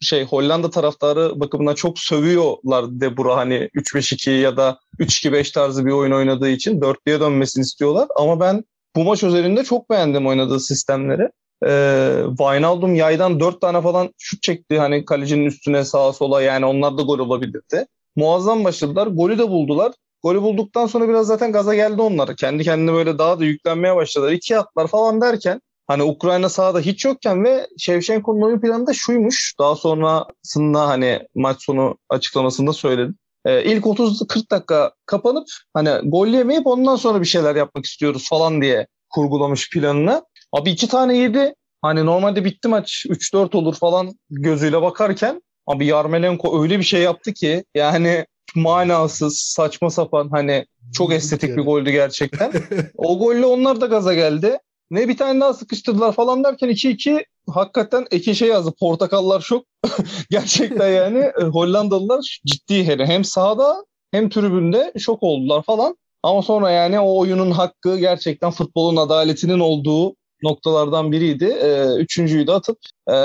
şey Hollanda taraftarı bakımından çok sövüyorlar De Boer'u hani 3-5-2 ya da 3-2-5 tarzı bir oyun oynadığı için dörtlüye dönmesini istiyorlar. Ama ben bu maç özelinde çok beğendim oynadığı sistemleri. Ee, Wijnaldum yaydan 4 tane falan şut çekti hani kalecinin üstüne sağa sola yani onlar da gol olabilirdi. Muazzam başladılar. Golü de buldular. Golü bulduktan sonra biraz zaten gaza geldi onlar. Kendi kendine böyle daha da yüklenmeye başladılar. İki atlar falan derken Hani Ukrayna sahada hiç yokken ve Şevşenko'nun oyun planı da şuymuş. Daha sonrasında hani maç sonu açıklamasında söyledim. Ee, ilk 30-40 dakika kapanıp hani gol yemeyip ondan sonra bir şeyler yapmak istiyoruz falan diye kurgulamış planını. Abi iki tane yedi. Hani normalde bitti maç 3-4 olur falan gözüyle bakarken abi Yarmelenko öyle bir şey yaptı ki yani manasız, saçma sapan hani çok estetik bir goldü gerçekten. o golle onlar da gaza geldi. Ne bir tane daha sıkıştırdılar falan derken 2-2 hakikaten iki şey yazdı. Portakallar şok. Gerçekten yani e, Hollandalılar ciddi hele hem sahada hem tribünde şok oldular falan. Ama sonra yani o oyunun hakkı gerçekten futbolun adaletinin olduğu noktalardan biriydi. Ee, üçüncüyü de atıp e,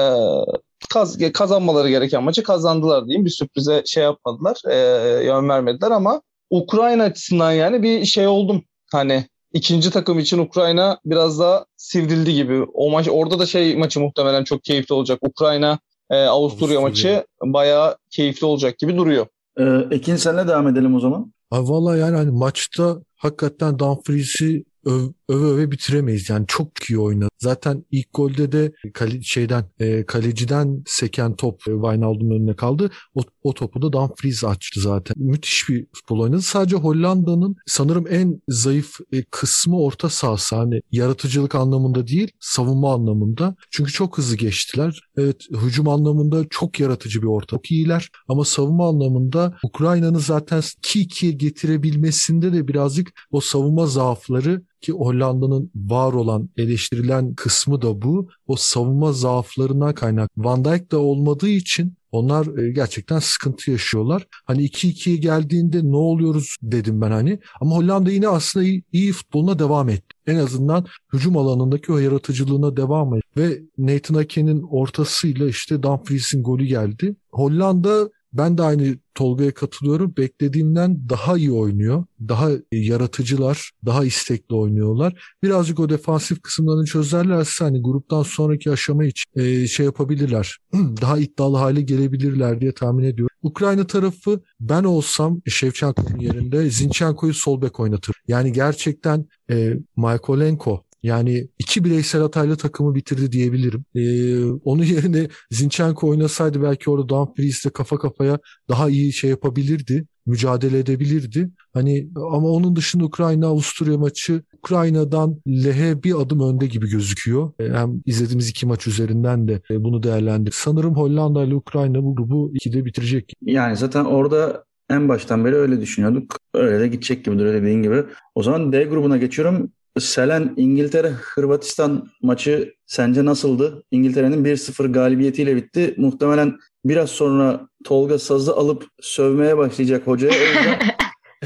kaz, kazanmaları gereken maçı kazandılar diyeyim. Bir sürprize şey yapmadılar, e, yön vermediler ama Ukrayna açısından yani bir şey oldum. Hani ikinci takım için Ukrayna biraz daha sivrildi gibi. O maç orada da şey maçı muhtemelen çok keyifli olacak. Ukrayna e, Avusturya, Avusturya maçı bayağı keyifli olacak gibi duruyor. Ee, Ekin senle devam edelim o zaman. Abi vallahi yani hani maçta hakikaten Dumfries'i öv, öve öve bitiremeyiz. Yani çok iyi oynadı. Zaten ilk golde de kale, şeyden e, kaleciden seken top e, Wijnaldum'un önüne kaldı. O, o topu da Dumfries açtı zaten. Müthiş bir futbol oynadı. Sadece Hollanda'nın sanırım en zayıf e, kısmı orta sahası. Hani yaratıcılık anlamında değil, savunma anlamında. Çünkü çok hızlı geçtiler. Evet, hücum anlamında çok yaratıcı bir orta. Çok iyiler ama savunma anlamında Ukrayna'nın zaten 2-2'ye getirebilmesinde de birazcık o savunma zaafları ki Hollanda'nın var olan eleştirilen kısmı da bu. O savunma zaaflarından kaynak. Van Dijk da olmadığı için onlar e, gerçekten sıkıntı yaşıyorlar. Hani 2-2'ye geldiğinde ne oluyoruz dedim ben hani. Ama Hollanda yine aslında iyi, iyi futboluna devam etti. En azından hücum alanındaki o yaratıcılığına devam etti. Ve Nathan Ake'nin ortasıyla işte Dumfries'in golü geldi. Hollanda ben de aynı Tolga'ya katılıyorum. Beklediğimden daha iyi oynuyor. Daha yaratıcılar, daha istekli oynuyorlar. Birazcık o defansif kısımlarını çözerlerse hani gruptan sonraki aşama için e, şey yapabilirler. daha iddialı hale gelebilirler diye tahmin ediyorum. Ukrayna tarafı ben olsam Şevçenko'nun yerinde Zinchenko'yu sol bek oynatır. Yani gerçekten e, Maikolenko yani iki bireysel hatayla takımı bitirdi diyebilirim. Ee, onun yerine Zinchenko oynasaydı belki orada Dumfries'le kafa kafaya daha iyi şey yapabilirdi. Mücadele edebilirdi. Hani ama onun dışında Ukrayna Avusturya maçı Ukrayna'dan lehe bir adım önde gibi gözüküyor. Ee, hem izlediğimiz iki maç üzerinden de e, bunu değerlendir. Sanırım Hollanda ile Ukrayna bu grubu ikide bitirecek. Yani zaten orada en baştan beri öyle düşünüyorduk. Öyle de gidecek gibi öyle dediğin gibi. O zaman D grubuna geçiyorum. Selen İngiltere-Hırvatistan maçı sence nasıldı? İngiltere'nin 1-0 galibiyetiyle bitti. Muhtemelen biraz sonra Tolga sazı alıp sövmeye başlayacak hocaya. O yüzden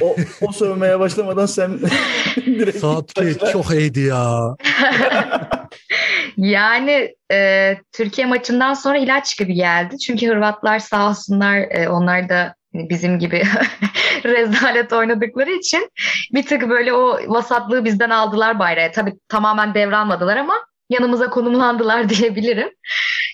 o, o sövmeye başlamadan sen direkt başla. çok iyiydi ya. Yani e, Türkiye maçından sonra ilaç gibi geldi. Çünkü Hırvatlar sağ olsunlar e, onlar da bizim gibi rezalet oynadıkları için bir tık böyle o vasatlığı bizden aldılar bayrağı. Tabii tamamen devralmadılar ama yanımıza konumlandılar diyebilirim.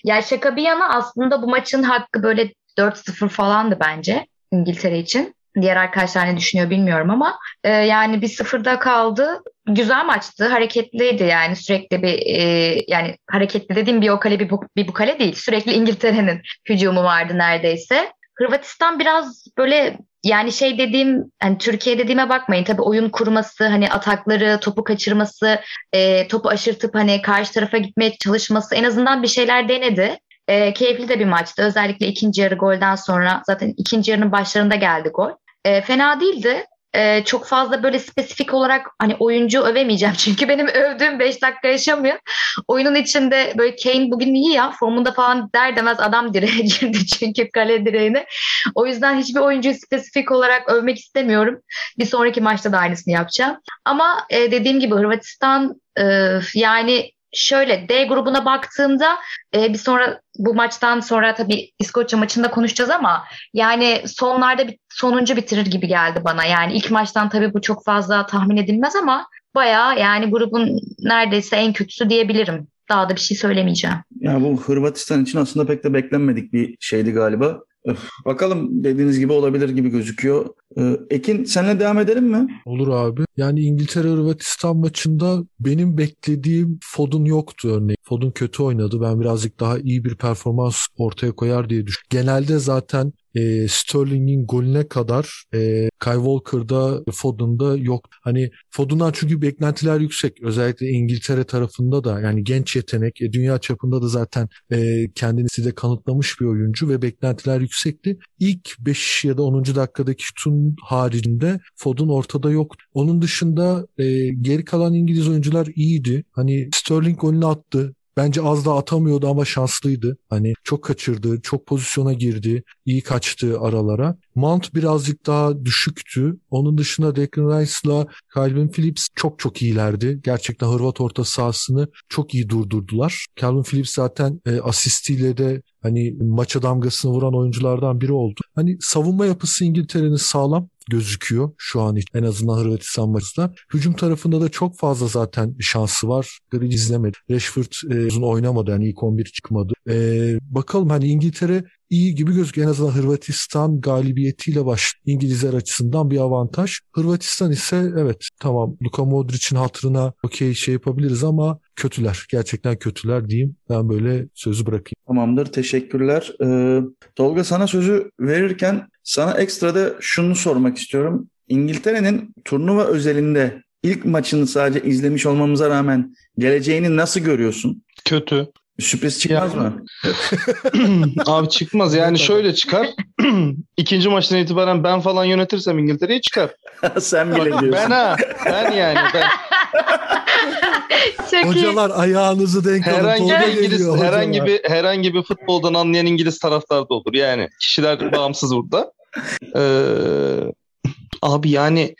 Yani şaka bir yana aslında bu maçın hakkı böyle 4-0 falandı bence İngiltere için. Diğer arkadaşlar ne düşünüyor bilmiyorum ama e, yani bir sıfırda kaldı. Güzel maçtı, hareketliydi yani sürekli bir e, yani hareketli dediğim bir o kale bir bu, bir bu kale değil. Sürekli İngiltere'nin hücumu vardı neredeyse. Hırvatistan biraz böyle yani şey dediğim hani Türkiye dediğime bakmayın tabii oyun kurması hani atakları topu kaçırması e, topu aşırtıp hani karşı tarafa gitmeye çalışması en azından bir şeyler denedi. E, keyifli de bir maçtı özellikle ikinci yarı golden sonra zaten ikinci yarının başlarında geldi gol. E, fena değildi. E, çok fazla böyle spesifik olarak hani oyuncu övemeyeceğim çünkü benim övdüğüm 5 dakika yaşamıyor. Oyunun içinde böyle Kane bugün iyi ya formunda falan der demez adam direğe girdi çünkü kale direğine. O yüzden hiçbir oyuncuyu spesifik olarak övmek istemiyorum. Bir sonraki maçta da aynısını yapacağım. Ama e, dediğim gibi Hırvatistan e, yani şöyle D grubuna baktığımda e, bir sonra bu maçtan sonra tabii İskoçya maçında konuşacağız ama yani sonlarda bir sonuncu bitirir gibi geldi bana. Yani ilk maçtan tabii bu çok fazla tahmin edilmez ama bayağı yani grubun neredeyse en kötüsü diyebilirim. Daha da bir şey söylemeyeceğim. Ya bu Hırvatistan için aslında pek de beklenmedik bir şeydi galiba. Bakalım dediğiniz gibi olabilir gibi gözüküyor. Ee, Ekin senle devam edelim mi? Olur abi. Yani İngiltere Hırvatistan maçında benim beklediğim Foden yoktu örneğin. Foden kötü oynadı. Ben birazcık daha iyi bir performans ortaya koyar diye düşünüyorum. Genelde zaten e, Sterling'in golüne kadar e, Kyle Walker'da Foden'da yok. Hani Foden'dan çünkü beklentiler yüksek. Özellikle İngiltere tarafında da yani genç yetenek. E, dünya çapında da zaten e, kendini size kanıtlamış bir oyuncu ve beklentiler yüksekti. İlk 5 ya da 10. dakikadaki şutun haricinde Foden ortada yok. Onun dışında e, geri kalan İngiliz oyuncular iyiydi. Hani Sterling golünü attı. Bence az da atamıyordu ama şanslıydı. Hani çok kaçırdı, çok pozisyona girdi, iyi kaçtı aralara. Mount birazcık daha düşüktü. Onun dışında Declan Rice'la Calvin Phillips çok çok iyilerdi. Gerçekten Hırvat orta sahasını çok iyi durdurdular. Calvin Phillips zaten e, asistiyle de hani maça damgasını vuran oyunculardan biri oldu. Hani savunma yapısı İngiltere'nin sağlam gözüküyor şu an için en azından Hırvatistan maçında. Hücum tarafında da çok fazla zaten şansı var. Grealish izlemedi. Rashford e, uzun oynamadı yani ilk 11 çıkmadı. E, bakalım hani İngiltere iyi gibi gözüküyor. En azından Hırvatistan galibiyetiyle baş İngilizler açısından bir avantaj. Hırvatistan ise evet tamam Luka Modric'in hatırına okey şey yapabiliriz ama kötüler. Gerçekten kötüler diyeyim. Ben böyle sözü bırakayım. Tamamdır. Teşekkürler. Ee, Tolga sana sözü verirken sana ekstra da şunu sormak istiyorum. İngiltere'nin turnuva özelinde ilk maçını sadece izlemiş olmamıza rağmen geleceğini nasıl görüyorsun? Kötü. Sürpriz çıkmaz Ya- mı? Abi çıkmaz yani şöyle çıkar. İkinci maçtan itibaren ben falan yönetirsem İngiltere'yi çıkar. Sen bile diyorsun. Ben ha. Ben yani. Ben Çok iyi. Hocalar ayağınızı denk alın. herhangi bir İngiliz geliyor herhangi bir herhangi bir futboldan anlayan İngiliz taraftar da olur. Yani kişiler bağımsız burada. Ee, abi yani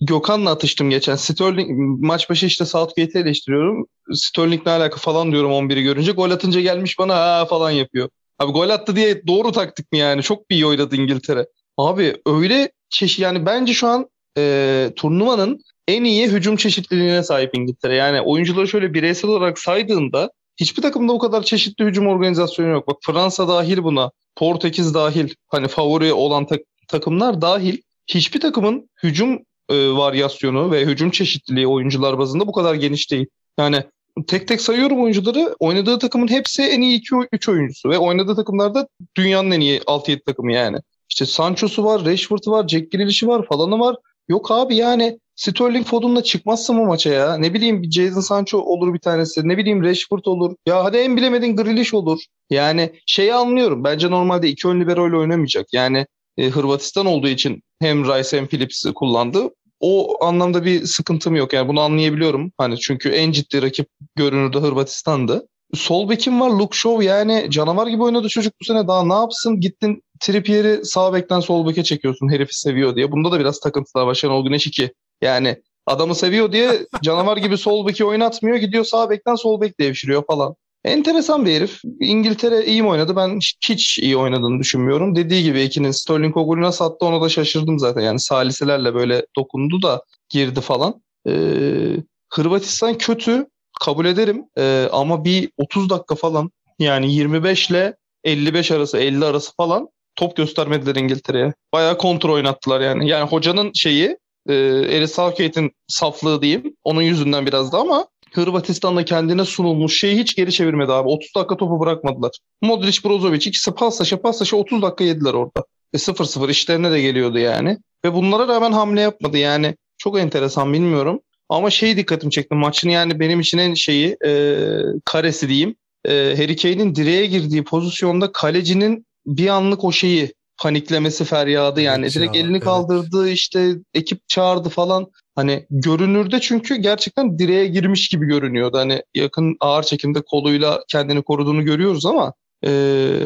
Gökhan'la atıştım geçen. Sterling maç başı işte Southgate'i eleştiriyorum. Sterling ne alaka falan diyorum 11'i görünce. Gol atınca gelmiş bana ha falan yapıyor. Abi gol attı diye doğru taktik mi yani? Çok bir iyi oynadı İngiltere. Abi öyle çeşit yani bence şu an e, turnuvanın en iyi hücum çeşitliliğine sahip İngiltere. Yani oyuncuları şöyle bireysel olarak saydığında hiçbir takımda bu kadar çeşitli hücum organizasyonu yok. Bak Fransa dahil buna, Portekiz dahil, hani favori olan tak- takımlar dahil hiçbir takımın hücum e, varyasyonu ve hücum çeşitliliği oyuncular bazında bu kadar geniş değil. Yani tek tek sayıyorum oyuncuları. Oynadığı takımın hepsi en iyi 2-3 oyuncusu ve oynadığı takımlarda dünyanın en iyi 6-7 takımı yani. İşte Sancho'su var, Rashford'u var, Jack Grealish'i var falanı var. Yok abi yani Sterling Foden'la çıkmazsa mı maça ya? Ne bileyim bir Jadon Sancho olur bir tanesi. Ne bileyim Rashford olur. Ya hadi en bilemedin Grealish olur. Yani şeyi anlıyorum. Bence normalde iki ön libero ile oynamayacak. Yani e, Hırvatistan olduğu için hem Rice hem Phillips'i kullandı. o anlamda bir sıkıntım yok. Yani bunu anlayabiliyorum. Hani çünkü en ciddi rakip görünürde Hırvatistan'dı. Sol bekim var Luke Shaw yani canavar gibi oynadı çocuk bu sene daha ne yapsın gittin Trippier'i sağ bekten sol beke çekiyorsun herifi seviyor diye. Bunda da biraz takıntılar var Şenol Güneş 2. Yani adamı seviyor diye canavar gibi sol beki oynatmıyor gidiyor sağ bekten sol bek devşiriyor falan. Enteresan bir herif. İngiltere iyi mi oynadı? Ben hiç iyi oynadığını düşünmüyorum. Dediği gibi ikinin Sterling o golü nasıl attı ona da şaşırdım zaten. Yani saliselerle böyle dokundu da girdi falan. Ee, Hırvatistan kötü kabul ederim ee, ama bir 30 dakika falan yani 25 ile 55 arası 50 arası falan top göstermediler İngiltere'ye. Bayağı kontrol oynattılar yani. Yani hocanın şeyi e, Eris Southgate'in saflığı diyeyim. Onun yüzünden biraz da ama Hırvatistan'da kendine sunulmuş şeyi hiç geri çevirmedi abi. 30 dakika topu bırakmadılar. Modric, Brozovic ikisi paslaşa paslaşa 30 dakika yediler orada. E 0-0 işlerine de geliyordu yani. Ve bunlara rağmen hamle yapmadı yani. Çok enteresan bilmiyorum. Ama şey dikkatimi çekti maçın yani benim için en şeyi e, karesi diyeyim. E, Harry Kane'in direğe girdiği pozisyonda kalecinin bir anlık o şeyi paniklemesi feryadı yani. Evet Direkt ya, elini evet. kaldırdı işte ekip çağırdı falan. Hani görünürde çünkü gerçekten direğe girmiş gibi görünüyordu. Hani yakın ağır çekimde koluyla kendini koruduğunu görüyoruz ama e,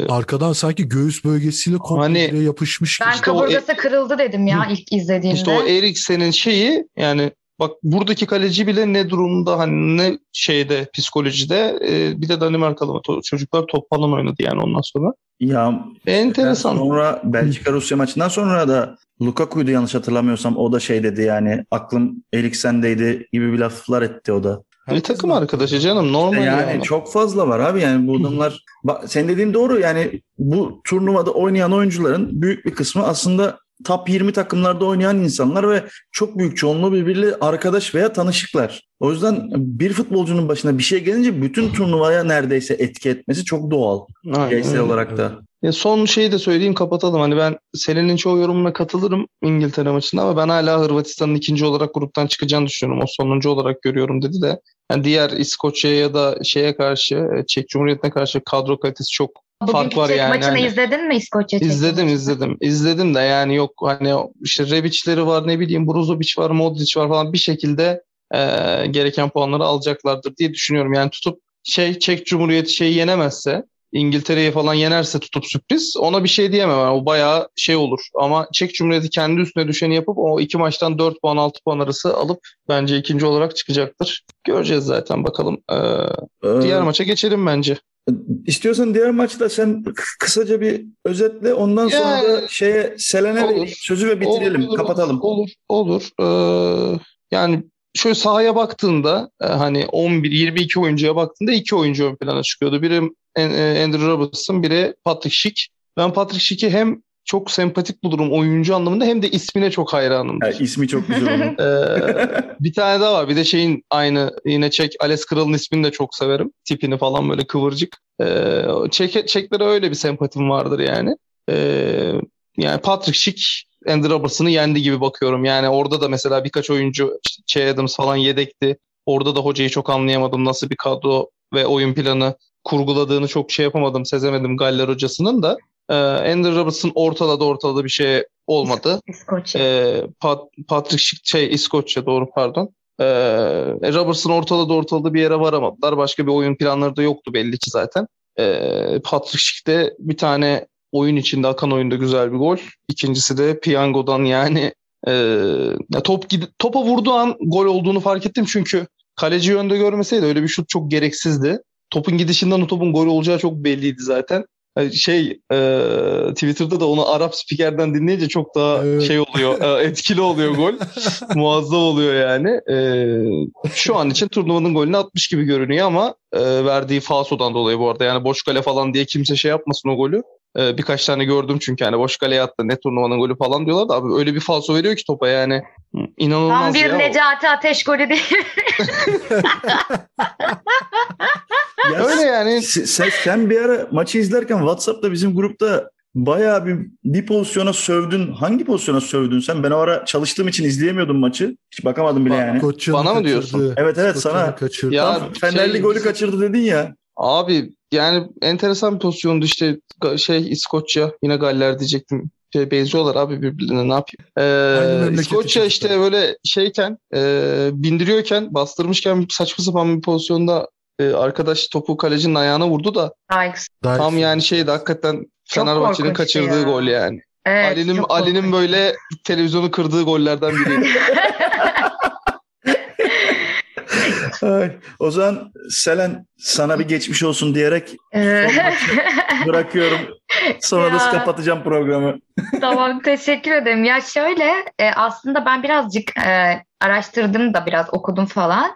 Arkadan sanki göğüs bölgesiyle komple Hani- yapışmış gibi. Ben İşte kaburgası kırıldı dedim ya ilk izlediğimde. işte o Eriksen'in şeyi yani bak buradaki kaleci bile ne durumda hani ne şeyde psikolojide e, bir de Danimarkalı çocuklar top falan oynadı yani ondan sonra. Ya Enteresan. Sonra Belçika Rusya maçından sonra da Lukaku'ydu yanlış hatırlamıyorsam o da şey dedi yani aklım Eriksen'deydi gibi bir laflar etti o da. Bir takım arkadaşı canım normal yani yani. çok fazla var abi yani bu adamlar bak sen dediğin doğru yani bu turnuvada oynayan oyuncuların büyük bir kısmı aslında top 20 takımlarda oynayan insanlar ve çok büyük çoğunluğu birbiriyle arkadaş veya tanışıklar. O yüzden bir futbolcunun başına bir şey gelince bütün turnuvaya neredeyse etki etmesi çok doğal. Bireysel olarak da. Ya son şeyi de söyleyeyim kapatalım. Hani ben Selin'in çoğu yorumuna katılırım İngiltere maçında ama ben hala Hırvatistan'ın ikinci olarak gruptan çıkacağını düşünüyorum. O sonuncu olarak görüyorum dedi de. Yani diğer İskoçya'ya ya da şeye karşı e, Çek Cumhuriyeti'ne karşı kadro kalitesi çok Bugünkü fark var yani. maçını Hani- izledin mi İskoçya Çek İzledim maçını? izledim. İzledim de yani yok hani işte Rebic'leri var ne bileyim Brozovic var Modric var falan bir şekilde e, gereken puanları alacaklardır diye düşünüyorum. Yani tutup şey Çek Cumhuriyeti şeyi yenemezse İngiltere'yi falan yenerse tutup sürpriz ona bir şey diyemem. Yani o bayağı şey olur. Ama Çek Cumhuriyeti kendi üstüne düşeni yapıp o iki maçtan 4 puan 6 puan arası alıp bence ikinci olarak çıkacaktır. Göreceğiz zaten bakalım. Ee, Ee, diğer maça geçelim bence. İstiyorsan diğer maçta sen kısaca bir özetle ondan sonra Yani- da şeye Selen'e Olur. sözü ve bitirelim, Olur, kapatalım. Olur, olur. Ee, yani şöyle sahaya baktığında e, hani 11 22 oyuncuya baktığında iki oyuncu ön plana çıkıyordu. Biri e, Andrew Robertson, biri Patrick Schick. Ben Patrick Schick'i hem çok sempatik bulurum oyuncu anlamında hem de ismine çok hayranımdır. Ha, ismi çok güzel onun. Ee, bir tane daha var. Bir de şeyin aynı yine Çek Ales Kral'ın ismini de çok severim. Tipini falan böyle kıvırcık. Ee, Çek, Çeklere öyle bir sempatim vardır yani. Ee, yani Patrick Schick Andy Robertson'ı yendi gibi bakıyorum. Yani orada da mesela birkaç oyuncu Che Adams falan yedekti. Orada da hocayı çok anlayamadım. Nasıl bir kadro ve oyun planı kurguladığını çok şey yapamadım, sezemedim Galler hocasının da. Ee, Andy Robertson ortaladı ortaladı bir şey olmadı. İskoçya. Ee, Pat- Patrick Schick, şey İskoçya doğru pardon. Ee, Robertson ortaladı ortaladı bir yere varamadılar. Başka bir oyun planları da yoktu belli ki zaten. Ee, Patrick Schick de bir tane oyun içinde akan oyunda güzel bir gol. İkincisi de piyangodan yani e, top topa vurduğu an gol olduğunu fark ettim çünkü kaleci önde görmeseydi öyle bir şut çok gereksizdi. Topun gidişinden o topun gol olacağı çok belliydi zaten. Yani Şey e, Twitter'da da onu Arap spikerden dinleyince çok daha Evet. şey oluyor, e, etkili oluyor gol. Muazzam oluyor yani. E, şu an için turnuvanın golünü atmış gibi görünüyor ama e, verdiği falsodan dolayı bu arada. Yani boş kale falan diye kimse şey yapmasın o golü. E, birkaç tane gördüm çünkü hani boş kaleye attı ne turnuvanın golü falan diyorlar da abi öyle bir falso veriyor ki topa yani. İnanılmaz Tam bir ya. Necati Ateş golü değil. Ya Öyle yani. sen, sen bir ara maçı izlerken WhatsApp'ta bizim grupta bayağı bir, bir pozisyona sövdün. Hangi pozisyona sövdün sen? Ben o ara çalıştığım için izleyemiyordum maçı. Hiç bakamadım bile yani. Koçyan'ı Bana mı diyorsun? Evet evet Koçyan'ı sana. kaçırdı. Ya Tam Fenerli şey- golü kaçırdı dedin ya. Abi yani enteresan bir pozisyondu işte şey İskoçya yine Galler diyecektim. şey, benziyorlar abi birbirine ne yapayım. Ee, İskoçya işte böyle şeyken e, bindiriyorken bastırmışken saçma sapan bir pozisyonda e, arkadaş topu kalecinin ayağına vurdu da Daha tam yani şeydi hakikaten Fenerbahçe'nin korkunçtu kaçırdığı ya. gol yani. evet, Ali'nin çok Ali'nin korkunç. böyle televizyonu kırdığı gollerden biriydi. Ay, o zaman Selen sana bir geçmiş olsun diyerek Ee, bırakıyorum. Sonra da Ya. kapatacağım programı. Tamam teşekkür ederim. Ya şöyle e, aslında ben birazcık e, araştırdım da biraz okudum falan.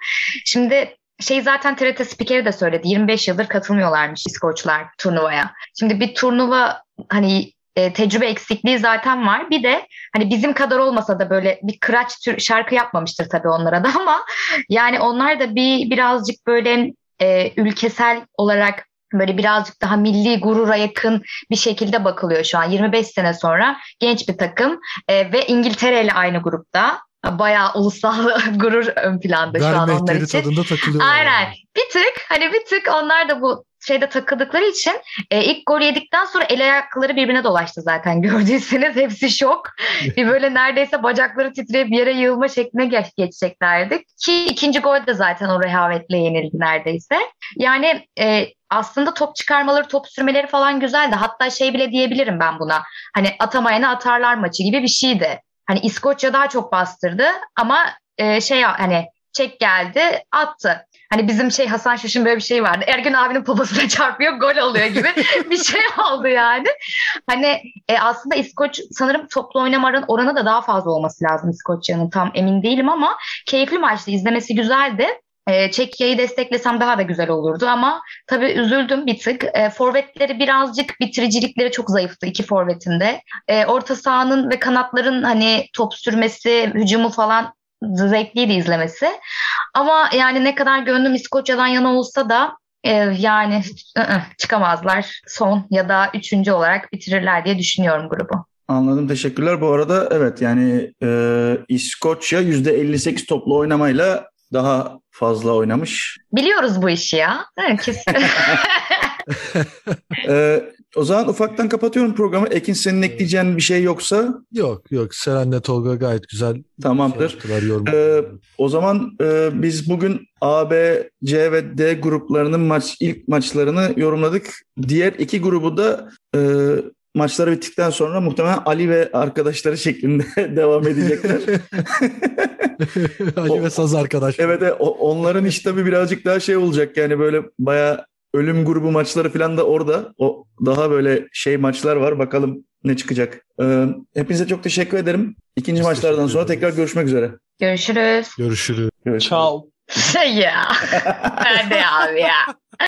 Şimdi şey zaten TRT spikeri de söyledi. 25 yıldır katılmıyorlarmış İskoçlar turnuvaya. Şimdi bir turnuva hani e, tecrübe eksikliği zaten var. Bir de hani bizim kadar olmasa da böyle bir kıraç tür şarkı yapmamıştır tabii onlara da ama yani onlar da bir birazcık böyle e, ülkesel olarak böyle birazcık daha milli gurura yakın bir şekilde bakılıyor şu an. 25 sene sonra genç bir takım e, ve İngiltere ile aynı grupta. Bayağı ulusal gurur ön planda şu an onlar için. tadında takılıyorlar. Aynen. yani. Bir tık hani bir tık onlar da bu şeyde takıldıkları için e, ilk gol yedikten sonra el ayakları birbirine dolaştı zaten gördüyseniz hepsi şok. bir böyle neredeyse bacakları titreyip yere yığılma şekline geç, geçeceklerdi. Ki ikinci gol de zaten o rehavetle yenildi neredeyse. Yani e, aslında top çıkarmaları, top sürmeleri falan güzeldi. Hatta şey bile diyebilirim ben buna. Hani atamayana atarlar maçı gibi bir şeydi. Hani İskoçya daha çok bastırdı ama e, şey hani çek geldi attı. Hani bizim şey Hasan Şaş'ın böyle bir şey vardı. Ergün abinin poposuna çarpıyor gol oluyor gibi bir şey oldu yani. Hani e, aslında İskoç sanırım toplu oynama oranı da daha fazla olması lazım İskoçya'nın tam emin değilim ama keyifli maçtı izlemesi güzeldi. E, Çekya'yı desteklesem daha da güzel olurdu ama tabii üzüldüm bir tık. E, forvetleri birazcık bitiricilikleri çok zayıftı iki forvetinde. E, orta sahanın ve kanatların hani top sürmesi, hücumu falan zevkliydi izlemesi. Ama yani ne kadar gönlüm İskoçya'dan yana olsa da e, yani ı-ı, çıkamazlar. Son ya da üçüncü olarak bitirirler diye düşünüyorum grubu. Anladım teşekkürler. Bu arada evet yani e, İskoçya %58 toplu oynamayla daha fazla oynamış. Biliyoruz bu işi ya. Evet, kesin. E, o zaman ufaktan kapatıyorum programı. Ekin senin ekleyeceğin bir şey yoksa Yok yok Seren'le Tolga gayet güzel tamamdır. şey. Ee, o zaman e, biz bugün A, B, C ve D gruplarının maç ilk maçlarını yorumladık. Diğer iki grubu da e, maçları bittikten sonra muhtemelen Ali ve arkadaşları şeklinde devam edecekler. Ali ve Saz arkadaş. evet, onların iş tabii birazcık daha şey olacak yani böyle bayağı ölüm grubu maçları falan da orada. O daha böyle şey maçlar var. Bakalım ne çıkacak. Ee, hepinize çok teşekkür ederim. İkinci Biz maçlardan sonra tekrar görüşmek üzere. Görüşürüz. Görüşürüz. Görüşürüz. Ciao. ya. Hadi abi ya.